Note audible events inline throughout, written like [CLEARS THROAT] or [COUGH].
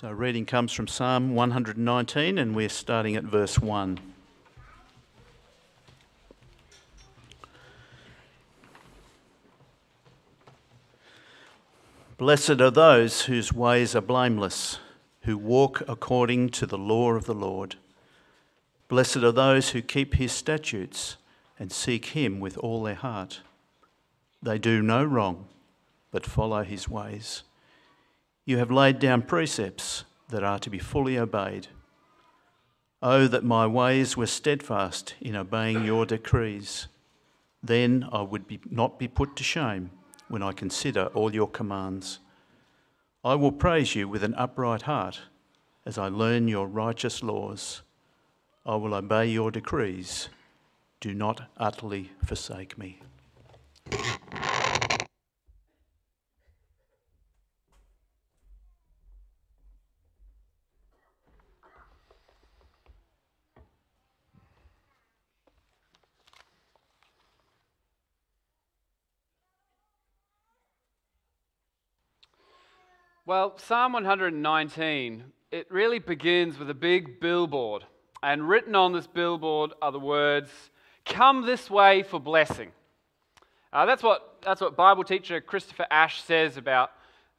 So, reading comes from Psalm 119, and we're starting at verse 1. Blessed are those whose ways are blameless, who walk according to the law of the Lord. Blessed are those who keep his statutes and seek him with all their heart. They do no wrong, but follow his ways. You have laid down precepts that are to be fully obeyed. Oh, that my ways were steadfast in obeying your decrees. Then I would be, not be put to shame when I consider all your commands. I will praise you with an upright heart as I learn your righteous laws. I will obey your decrees. Do not utterly forsake me. Well, Psalm 119, it really begins with a big billboard. And written on this billboard are the words, Come this way for blessing. Uh, that's, what, that's what Bible teacher Christopher Ash says about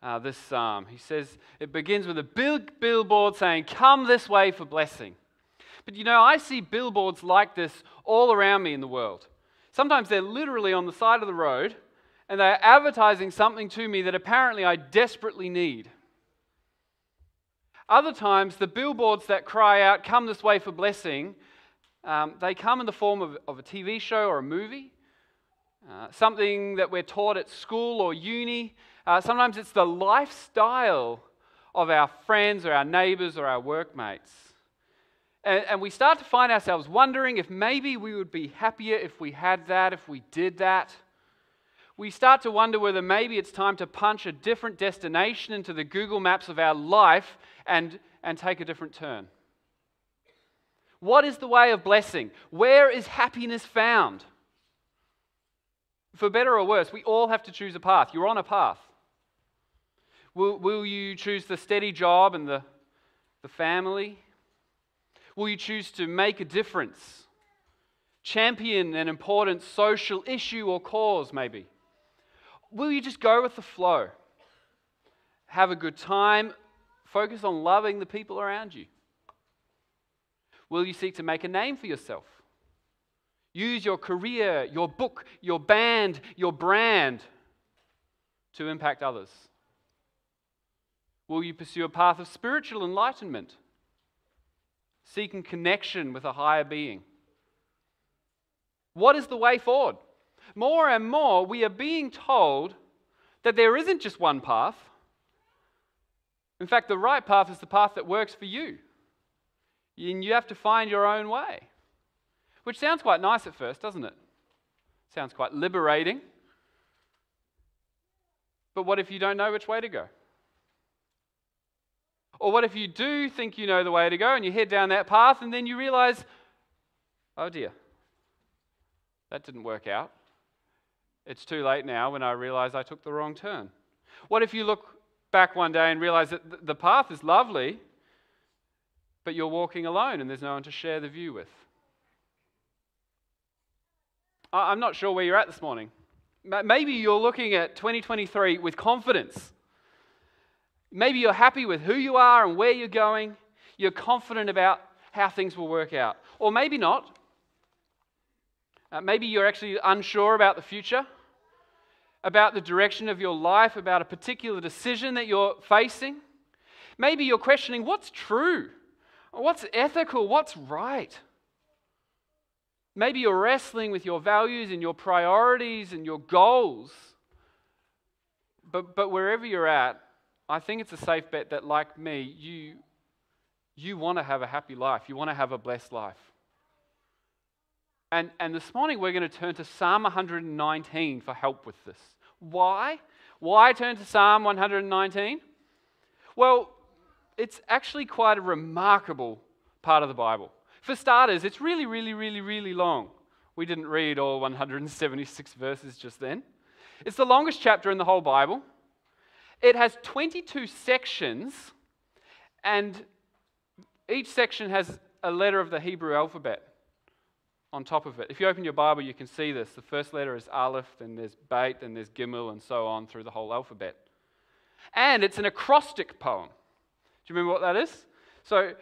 uh, this psalm. He says it begins with a big billboard saying, Come this way for blessing. But you know, I see billboards like this all around me in the world. Sometimes they're literally on the side of the road and they're advertising something to me that apparently I desperately need. Other times, the billboards that cry out, Come this way for blessing, um, they come in the form of, of, a TV show or a movie, uh, something that we're taught at school or uni. Uh, sometimes it's the lifestyle of our friends or our neighbors or our workmates. And, and we start to find ourselves wondering if maybe we would be happier if we had that, if we did that we start to wonder whether maybe it's time to punch a different destination into the Google Maps of our life and, and take a different turn. What is the way of blessing? Where is happiness found? For better or worse, we all have to choose a path. You're on a path. Will, will you choose the steady job and the, the family? Will you choose to make a difference? Champion an important social issue or cause, maybe? Will you just go with the flow? Have a good time, focus on loving the people around you. Will you seek to make a name for yourself? Use your career, your book, your band, your brand to impact others. Will you pursue a path of spiritual enlightenment, seeking connection with a higher being? What is the way forward? More and more, we are being told that there isn't just one path. In fact, the right path is the path that works for you. And you have to find your own way. Which sounds quite nice at first, doesn't it? Sounds quite liberating. But what if you don't know which way to go? Or what if you do think you know the way to go and you head down that path and then you realize, oh dear, that didn't work out. It's too late now when I realize I took the wrong turn. What if you look back one day and realize that the path is lovely, but you're walking alone and there's no one to share the view with? I'm not sure where you're at this morning. Maybe you're looking at 2023 with confidence. Maybe you're happy with who you are and where you're going. You're confident about how things will work out. Or maybe not. Uh, maybe you're actually unsure about the future about the direction of your life, about a particular decision that you're facing. Maybe you're questioning what's true, what's ethical, what's right. Maybe you're wrestling with your values and your priorities and your goals. But, but wherever you're at, I think it's a safe bet that, like me, you, you want to have a happy life. You want to have a blessed life. And, and this morning we're going to turn to Psalm 119 for help with this. Why? Why turn to Psalm 119? Well, it's actually quite a remarkable part of the Bible. For starters, it's really, really, really, really long. We didn't read all 176 verses just then. It's the longest chapter in the whole Bible. It has 22 sections, And each section has a letter of the Hebrew alphabet on top of it. If you open your Bible, you can see this. The first letter is Aleph, then there's Beit, then there's Gimel, and so on through the whole alphabet. And it's an acrostic poem. Do you remember what that is? So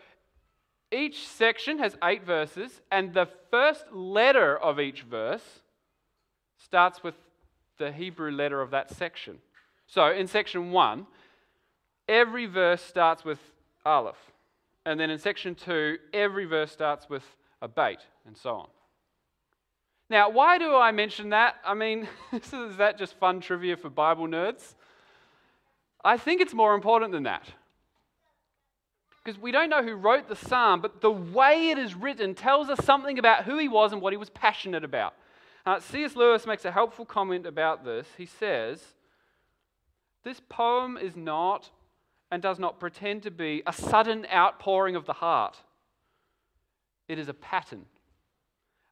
each section has eight verses, and the first letter of each verse starts with the Hebrew letter of that section. So in section one, every verse starts with Aleph. And then in section two, every verse starts with a beit, and so on. Now, why do I mention that? I mean, [LAUGHS] is that just fun trivia for Bible nerds? I think it's more important than that. Because we don't know who wrote the psalm, but the way it is written tells us something about who he was and what he was passionate about. Uh, C.S. Lewis makes a helpful comment about this. He says, This poem is not and does not pretend to be a sudden outpouring of the heart. It is a pattern,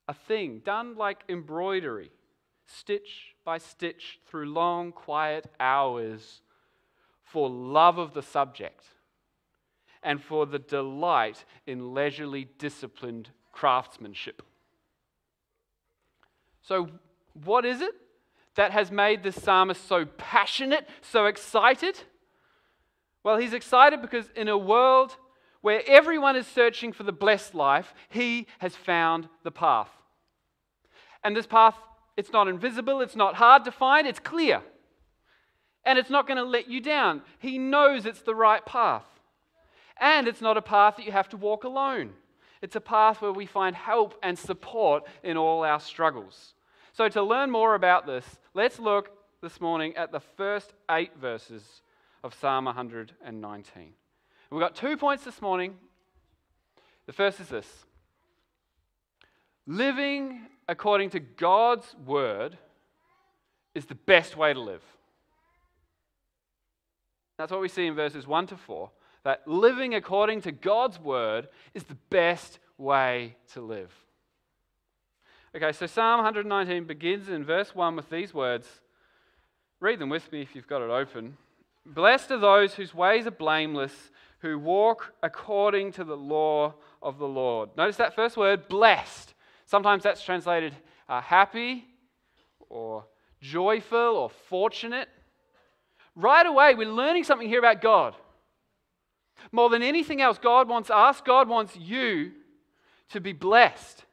a thing done like embroidery, stitch by stitch through long, quiet hours for love of the subject and for the delight in leisurely, disciplined craftsmanship. So, what is it that has made this psalmist so passionate, so excited? Well, he's excited because in a world where everyone is searching for the blessed life, he has found the path. And this path, it's not invisible, it's not hard to find, it's clear. And it's not going to let you down. He knows it's the right path. And it's not a path that you have to walk alone. It's a path where we find help and support in all our struggles. So, to learn more about this, let's look this morning at the first eight verses of Psalm 119. We've got two points this morning. The first is this living according to God's word is the best way to live. That's what we see in verses 1 to 4 that living according to God's word is the best way to live. Okay, so Psalm 119 begins in verse 1 with these words. Read them with me if you've got it open. Blessed are those whose ways are blameless, who walk according to the law of the Lord. Notice that first word, blessed. Sometimes that's translated uh, happy or joyful or fortunate. Right away, we're learning something here about God. More than anything else, God wants us, God wants you to be blessed.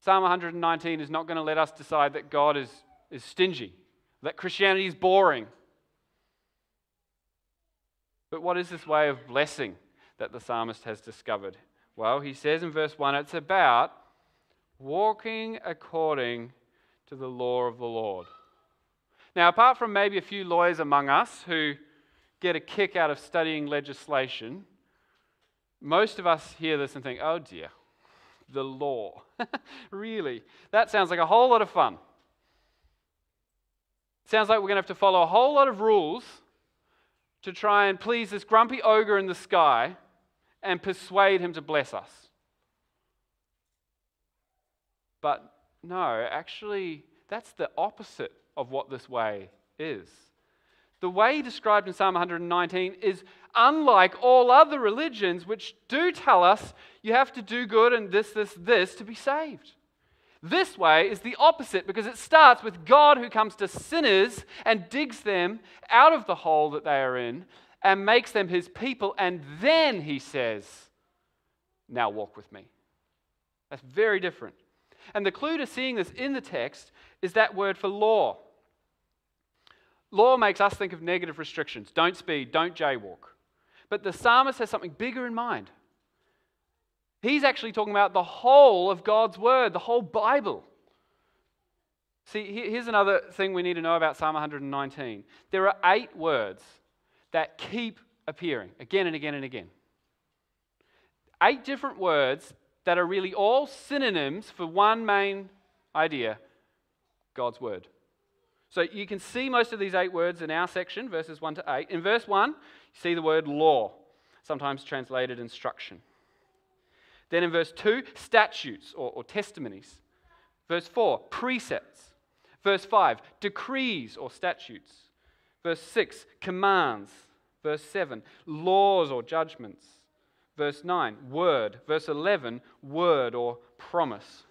Psalm 119 is not going to let us decide that God is, is stingy that Christianity is boring. But what is this way of blessing that the psalmist has discovered? Well, he says in verse 1 it's about walking according to the law of the Lord. Now, apart from maybe a few lawyers among us who get a kick out of studying legislation, most of us hear this and think, oh dear, the law. [LAUGHS] really? That sounds like a whole lot of fun. Sounds like we're going to have to follow a whole lot of rules to try and please this grumpy ogre in the sky and persuade him to bless us. But no, actually, that's the opposite of what this way is. The way described in Psalm 119 is unlike all other religions, which do tell us you have to do good and this, this, this to be saved. This way is the opposite because it starts with God who comes to sinners and digs them out of the hole that they are in and makes them his people. And then he says, Now walk with me. That's very different. And the clue to seeing this in the text is that word for law. Law makes us think of negative restrictions don't speed, don't jaywalk. But the psalmist has something bigger in mind. He's actually talking about the whole of God's word, the whole Bible. See, here's another thing we need to know about Psalm 119. There are eight words that keep appearing again and again and again. Eight different words that are really all synonyms for one main idea God's word. So you can see most of these eight words in our section, verses 1 to 8. In verse 1, you see the word law, sometimes translated instruction. Then in verse 2, statutes or, or testimonies. Verse 4, precepts. Verse 5, decrees or statutes. Verse 6, commands. Verse 7, laws or judgments. Verse 9, word. Verse 11, word or promise.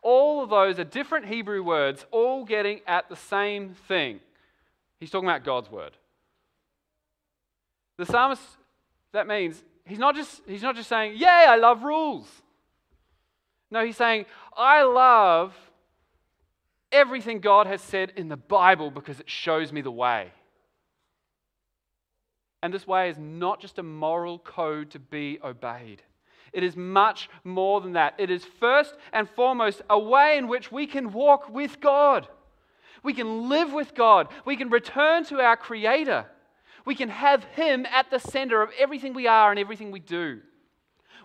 All of those are different Hebrew words, all getting at the same thing. He's talking about God's word. The psalmist, that means he's not just, he's not just saying, Yay, I love rules. No, he's saying, I love everything God has said in the Bible because it shows me the way. And this way is not just a moral code to be obeyed. It is much more than that. It is first and foremost a way in which we can walk with God. We can live with God. We can return to our Creator. We can have Him at the center of everything we are and everything we do.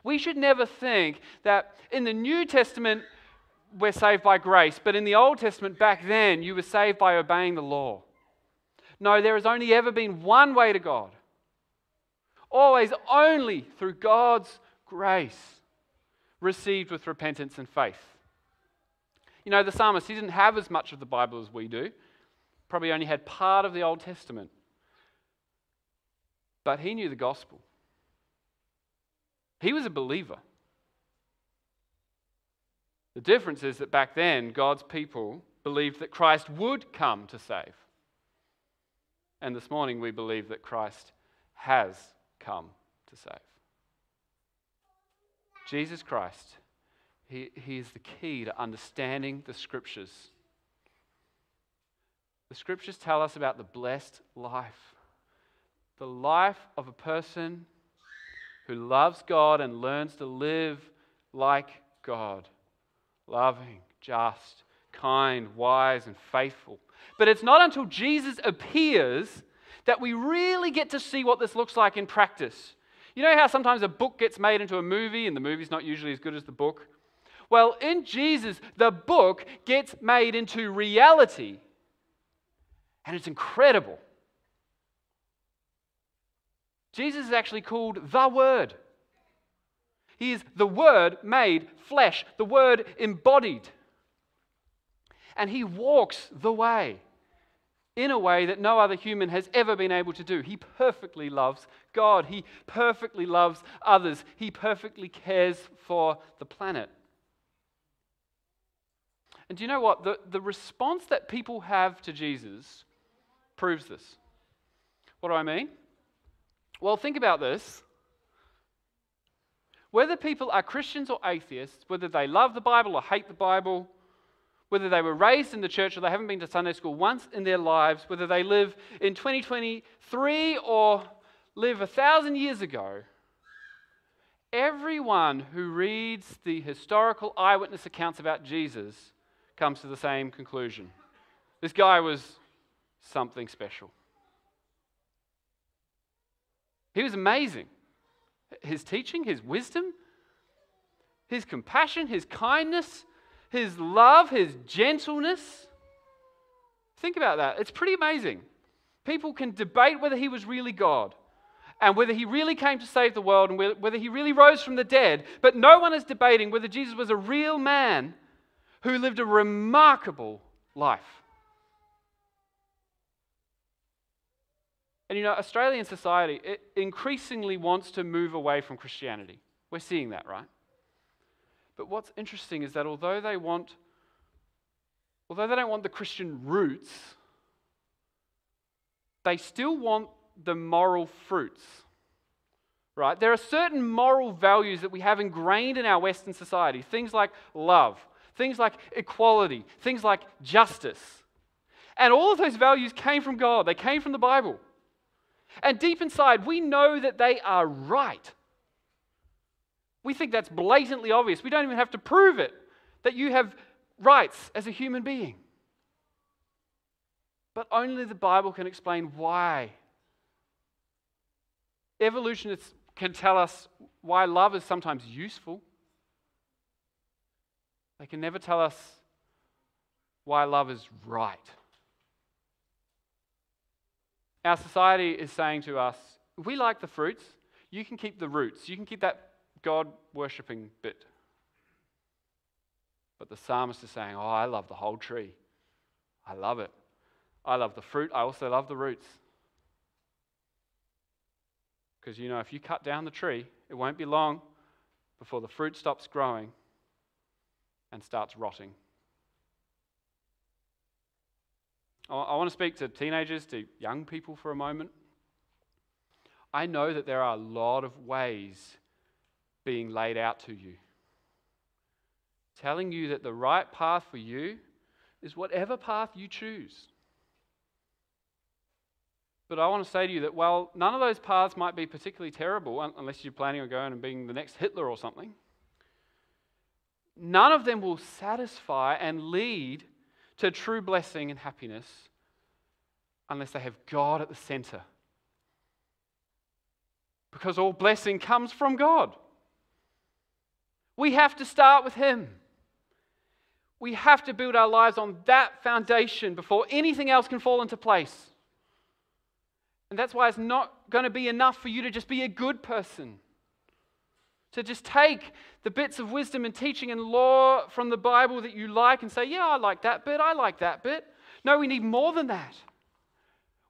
We should never think that in the New Testament we're saved by grace, but in the Old Testament back then you were saved by obeying the law. No, there has only ever been one way to God. Always only through God's grace, received with repentance and faith. You know, the psalmist, he didn't have as much of the Bible as we do, probably only had part of the Old Testament. But he knew the gospel. He was a believer. The difference is that back then, God's people believed that Christ would come to save. And this morning, we believe that Christ has come to save. Jesus Christ, he, he is the key to understanding the scriptures. The scriptures tell us about the blessed life, the life of a person who loves God and learns to live like God loving, just, kind, wise, and faithful. But it's not until Jesus appears that we really get to see what this looks like in practice. You know how sometimes a book gets made into a movie and the movie's not usually as good as the book? Well, in Jesus, the book gets made into reality. And it's incredible. Jesus is actually called the Word. He is the Word made flesh, the Word embodied. And He walks the way in a way that no other human has ever been able to do. He perfectly loves God, He perfectly loves others, He perfectly cares for the planet. And do you know what? The, the response that people have to Jesus proves this. What do I mean? Well, think about this. Whether people are Christians or atheists, whether they love the Bible or hate the Bible, whether they were raised in the church or they haven't been to Sunday school once in their lives, whether they live in 2023 or live a thousand years ago, everyone who reads the historical eyewitness accounts about Jesus comes to the same conclusion. This guy was something special. He was amazing. His teaching, his wisdom, his compassion, his kindness, his love, his gentleness. Think about that. It's pretty amazing. People can debate whether he was really God and whether he really came to save the world and whether he really rose from the dead, but no one is debating whether Jesus was a real man who lived a remarkable life. And you know, Australian society it increasingly wants to move away from Christianity. We're seeing that, right? But what's interesting is that although they want although they don't want the Christian roots, they still want the moral fruits. Right? There are certain moral values that we have ingrained in our Western society. Things like love, things like equality, things like justice. And all of those values came from God, they came from the Bible. And deep inside, we know that they are right. We think that's blatantly obvious. We don't even have to prove it that you have rights as a human being. But only the Bible can explain why. Evolutionists can tell us why love is sometimes useful. They can never tell us why love is right. Our society is saying to us, we like the fruits, you can keep the roots, you can keep that God worshipping bit. But the psalmist is saying, Oh, I love the whole tree. I love it. I love the fruit. I also love the roots. Because you know, if you cut down the tree, it won't be long before the fruit stops growing and starts rotting. I want to speak to teenagers, to young people for a moment. I know that there are a lot of ways being laid out to you, telling you that the right path for you is whatever path you choose. But I want to say to you that while none of those paths might be particularly terrible, unless you're planning on going and being the next Hitler or something, none of them will satisfy and lead to true blessing and happiness unless they have God at the center. Because all blessing comes from God. We have to start with Him. We have to build our lives on that foundation before anything else can fall into place. And that's why it's not going to be enough for you to just be a good person. To just take the bits of wisdom and teaching and law from the Bible that you like and say, yeah, I like that bit, I like that bit. No, we need more than that.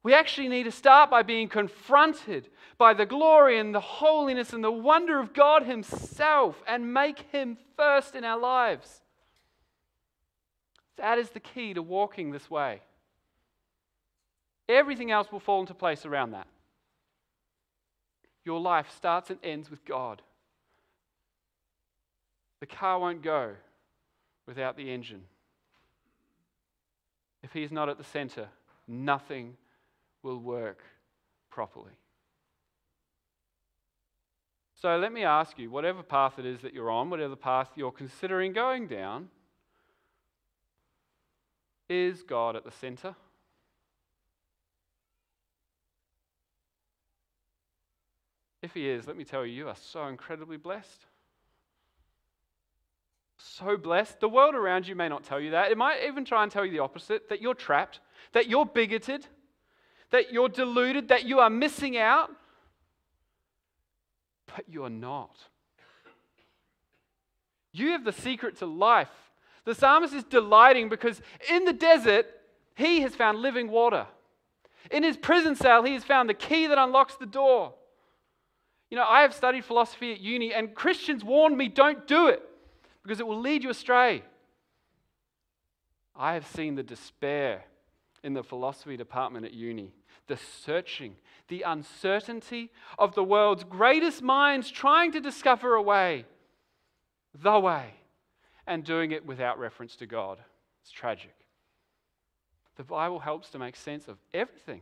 We actually need to start by being confronted by the glory and the holiness and the wonder of God Himself and make Him first in our lives. That is the key to walking this way. Everything else will fall into place around that. Your life starts and ends with God. The car won't go without the engine. If he's not at the center, nothing will work properly. So let me ask you whatever path it is that you're on, whatever path you're considering going down, is God at the center? If He is, let me tell you, you are so incredibly blessed. So blessed. The world around you may not tell you that. It might even try and tell you the opposite that you're trapped, that you're bigoted, that you're deluded, that you are missing out. But you're not. You have the secret to life. The psalmist is delighting because in the desert, he has found living water. In his prison cell, he has found the key that unlocks the door. You know, I have studied philosophy at uni, and Christians warned me don't do it because it will lead you astray. I have seen the despair in the philosophy department at uni the searching, the uncertainty of the world's greatest minds trying to discover a way, the way, and doing it without reference to God. It's tragic. The Bible helps to make sense of everything.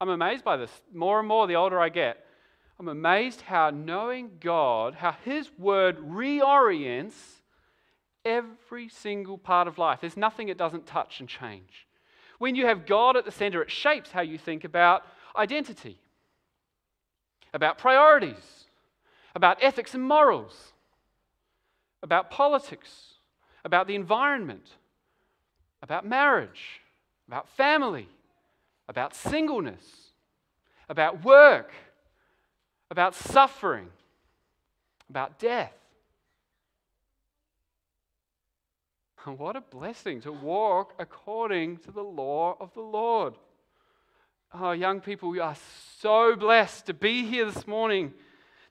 I'm amazed by this more and more the older I get. I'm amazed how knowing God, how His Word reorients every single part of life. There's nothing it doesn't touch and change. When you have God at the center, it shapes how you think about identity, about priorities, about ethics and morals, about politics, about the environment, about marriage, about family, about singleness, about work, about suffering, about death. And What a blessing to walk according to the law of the Lord. Oh, young people, we are so blessed to be here this morning,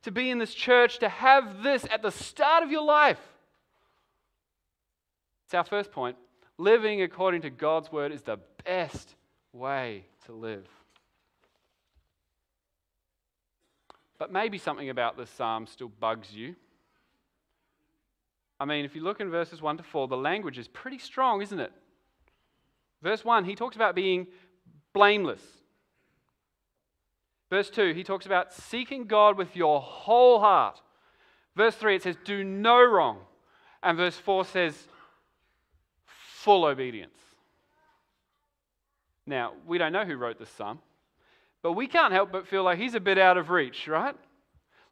to be in this church, to have this at the start of your life. It's our first point. Living according to God's word is the best way to live. But maybe something about this psalm still bugs you. I mean, if you look in verses 1 to 4, the language is pretty strong, isn't it? Verse 1, he talks about being blameless. Verse 2, he talks about seeking God with your whole heart. Verse 3, it says, do no wrong. And verse 4 says, full obedience. Now, we don't know who wrote this psalm, but we can't help but feel like he's a bit out of reach, right?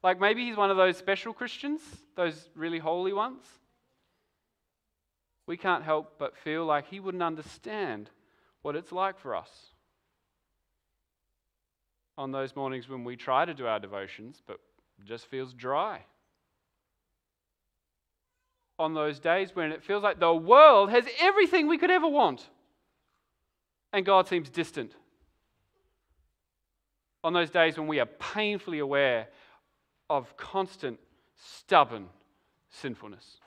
Like maybe he's one of those special Christians, those really holy ones. We can't help but feel like he wouldn't understand what it's like for us. On those mornings when we try to do our devotions, but just feels dry. On those days when it feels like the world has everything we could ever want, and God seems distant On those days when we are painfully aware of constant, stubborn sinfulness.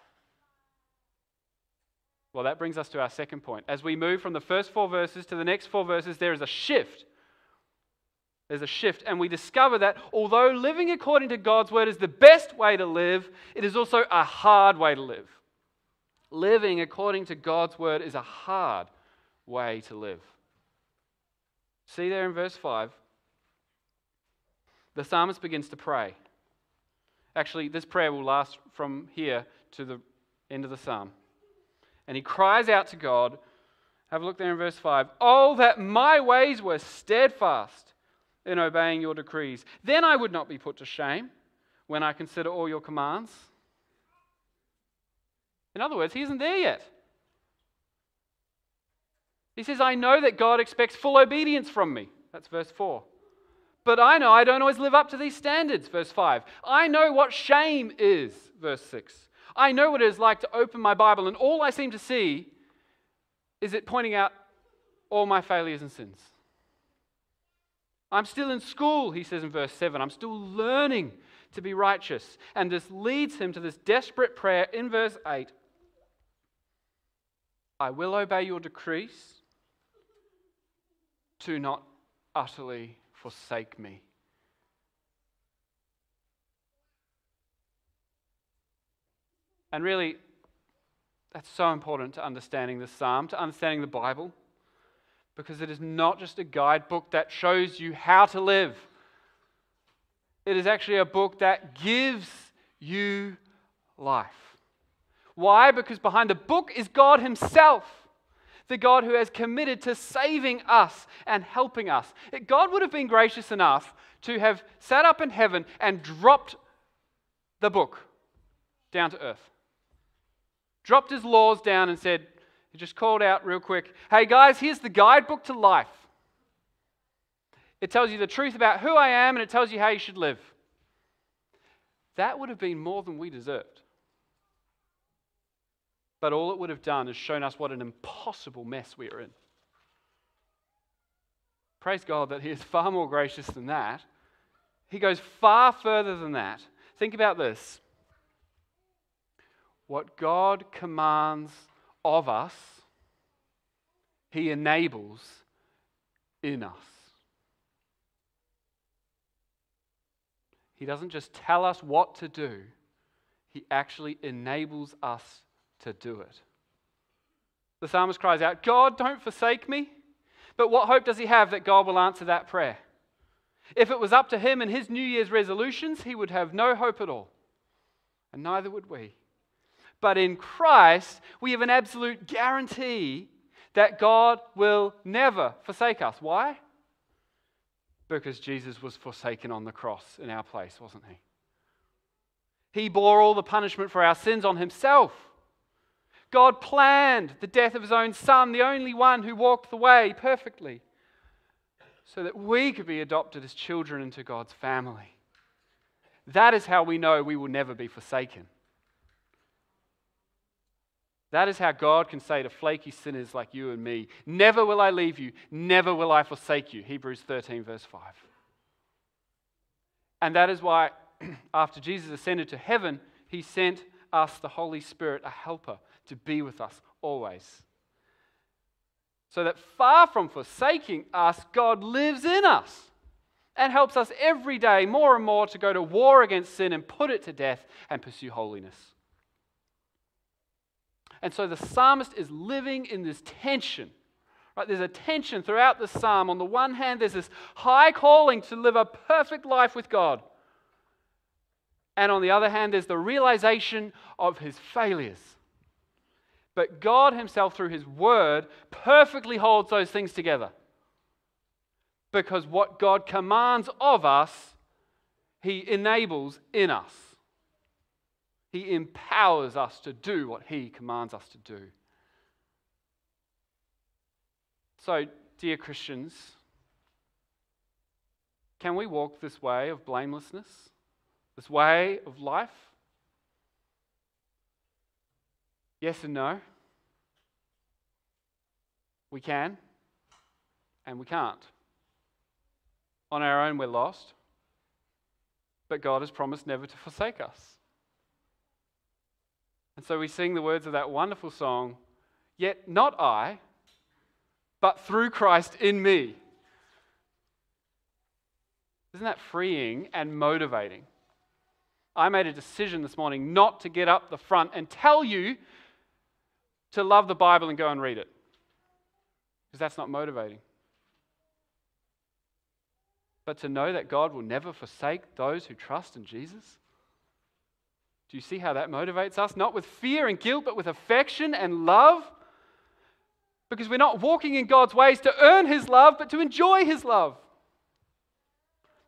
Well, that brings us to our second point. As we move from the first four verses to the next four verses, there is a shift. There's a shift, and we discover that although living according to God's word is the best way to live, it is also a hard way to live. Living according to God's word is a hard way to live. See there in verse 5, the psalmist begins to pray. Actually, this prayer will last from here to the end of the psalm. And he cries out to God. Have a look there in verse 5. Oh, that my ways were steadfast in obeying your decrees. Then I would not be put to shame when I consider all your commands. In other words, he isn't there yet. He says, I know that God expects full obedience from me. That's verse 4. But I know I don't always live up to these standards, verse 5. I know what shame is, verse 6. I know what it is like to open my Bible, and all I seem to see is it pointing out all my failures and sins. I'm still in school, he says in verse 7. I'm still learning to be righteous. And this leads him to this desperate prayer in verse 8 I will obey your decrees. Do not utterly forsake me. And really, that's so important to understanding the psalm, to understanding the Bible, because it is not just a guidebook that shows you how to live. It is actually a book that gives you life. Why? Because behind the book is God Himself, the God who has committed to saving us and helping us. God would have been gracious enough to have sat up in heaven and dropped the book down to earth dropped his laws down and said, he just called out real quick, hey guys, here's the guidebook to life. It tells you the truth about who I am and it tells you how you should live. That would have been more than we deserved. But all it would have done is shown us what an impossible mess we are in. Praise God that He is far more gracious than that. He goes far further than that. Think about this what God commands of us, He enables in us. He doesn't just tell us what to do, He actually enables us to do it. The psalmist cries out, God, don't forsake me. But what hope does he have that God will answer that prayer? If it was up to him and his New Year's resolutions, he would have no hope at all. And neither would we. But in Christ, we have an absolute guarantee that God will never forsake us. Why? Because Jesus was forsaken on the cross in our place, wasn't he? He bore all the punishment for our sins on himself. God planned the death of his own son, the only one who walked the way perfectly, so that we could be adopted as children into God's family. That is how we know we will never be forsaken. That is how God can say to flaky sinners like you and me, Never will I leave you, never will I forsake you. Hebrews 13, verse 5. And that is why, [CLEARS THROAT] after Jesus ascended to heaven, he sent us the Holy Spirit, a helper, to be with us always. So that far from forsaking us, God lives in us and helps us every day more and more to go to war against sin and put it to death and pursue holiness. And so the psalmist is living in this tension. Right? There's a tension throughout the psalm. On the one hand, there's this high calling to live a perfect life with God. And on the other hand, there's the realization of his failures. But God Himself, through His Word, perfectly holds those things together. Because what God commands of us, He enables in us. He empowers us to do what He commands us to do. So, dear Christians, can we walk this way of blamelessness, this way of life? Yes and no. We can, and we can't. On our own, we're lost. But God has promised never to forsake us. And so we sing the words of that wonderful song, Yet not I, but through Christ in me. Isn't that freeing and motivating? I made a decision this morning not to get up the front and tell you to love the Bible and go and read it, because that's not motivating. But to know that God will never forsake those who trust in Jesus. Do you see how that motivates us? Not with fear and guilt, but with affection and love. Because we're not walking in God's ways to earn His love, but to enjoy His love.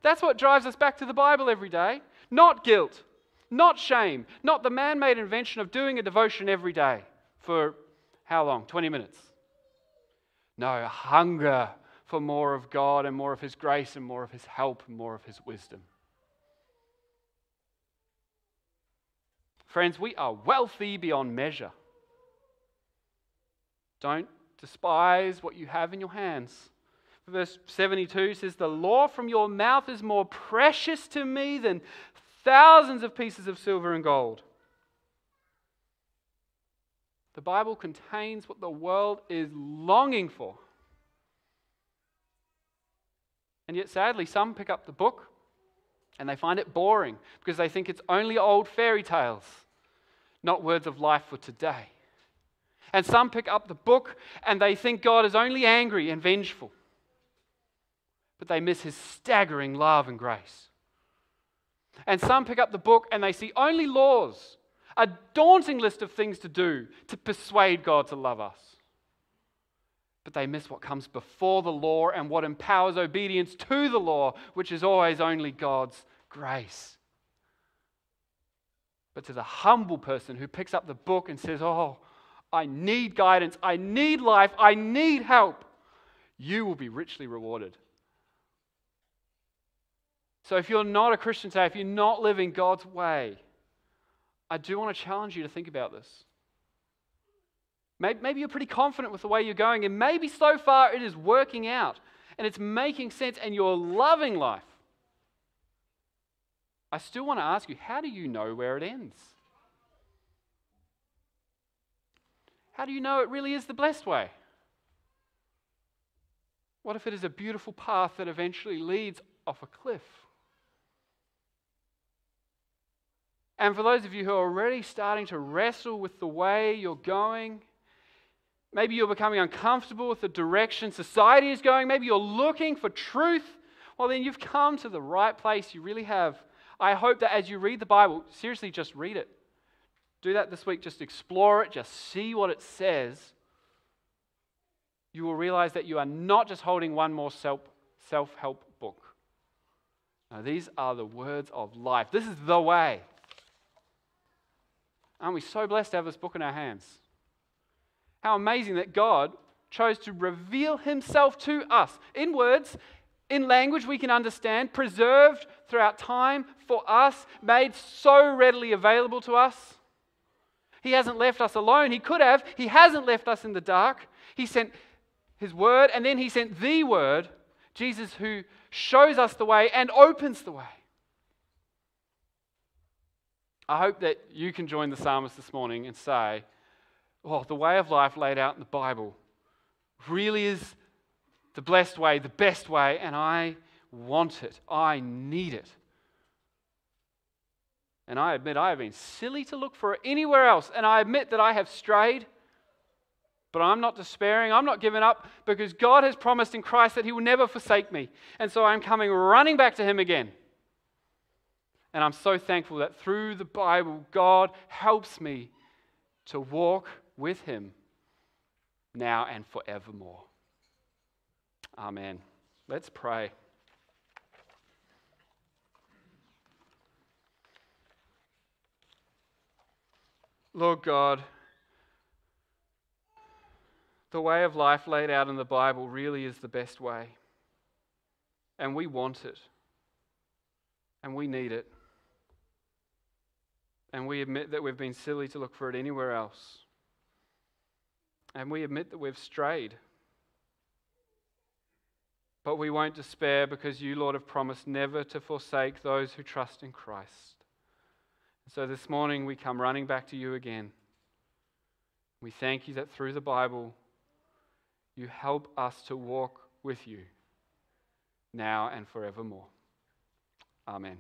That's what drives us back to the Bible every day. Not guilt, not shame, not the man made invention of doing a devotion every day for how long? 20 minutes. No, hunger for more of God and more of His grace and more of His help and more of His wisdom. Friends, we are wealthy beyond measure. Don't despise what you have in your hands. Verse 72 says, The law from your mouth is more precious to me than thousands of pieces of silver and gold. The Bible contains what the world is longing for. And yet, sadly, some pick up the book and they find it boring because they think it's only old fairy tales, not words of life for today. And some pick up the book and they think God is only angry and vengeful, but they miss his staggering love and grace. And some pick up the book and they see only laws, a daunting list of things to do to persuade God to love us. But they miss what comes before the law and what empowers obedience to the law, which is always only God's grace. But to the humble person who picks up the book and says, Oh, I need guidance, I need life, I need help, you will be richly rewarded. So if you're not a Christian today, if you're not living God's way, I do want to challenge you to think about this. Maybe you're pretty confident with the way you're going, and maybe so far it is working out and it's making sense and you're loving life. I still want to ask you how do you know where it ends? How do you know it really is the blessed way? What if it is a beautiful path that eventually leads off a cliff? And for those of you who are already starting to wrestle with the way you're going, maybe you're becoming uncomfortable with the direction society is going, maybe you're looking for truth, well, then you've come to the right place. You really have. I hope that as you read the Bible, seriously, just read it. Do that this week. Just explore it, just see what it says. You will realize that you are not just holding one more self help book. Now, these are the words of life. This is the way. Aren't we so blessed to have this book in our hands? How amazing that God chose to reveal himself to us in words, in language we can understand, preserved throughout time for us, made so readily available to us. He hasn't left us alone. He could have. He hasn't left us in the dark. He sent his word, and then he sent the word, Jesus, who shows us the way and opens the way. I hope that you can join the psalmist this morning and say, Oh, the way of life laid out in the Bible really is the blessed way, the best way, and I want it. I need it. And I admit I have been silly to look for it anywhere else, and I admit that I have strayed. But I'm not despairing. I'm not giving up because God has promised in Christ that He will never forsake me. And so I'm coming running back to Him again. And I'm so thankful that through the Bible, God helps me to walk with Him now and forevermore. Amen. Let's pray. Lord God, the way of life laid out in the Bible really is the best way. And we want it. And we need it and we admit that we've been silly to look for it anywhere else. And we admit that we've strayed. But we won't despair because you, Lord, have promised never to forsake those who trust in Christ. So this morning we come running back to you again. We thank you that through the Bible, you help us to walk with you now and forevermore. Amen.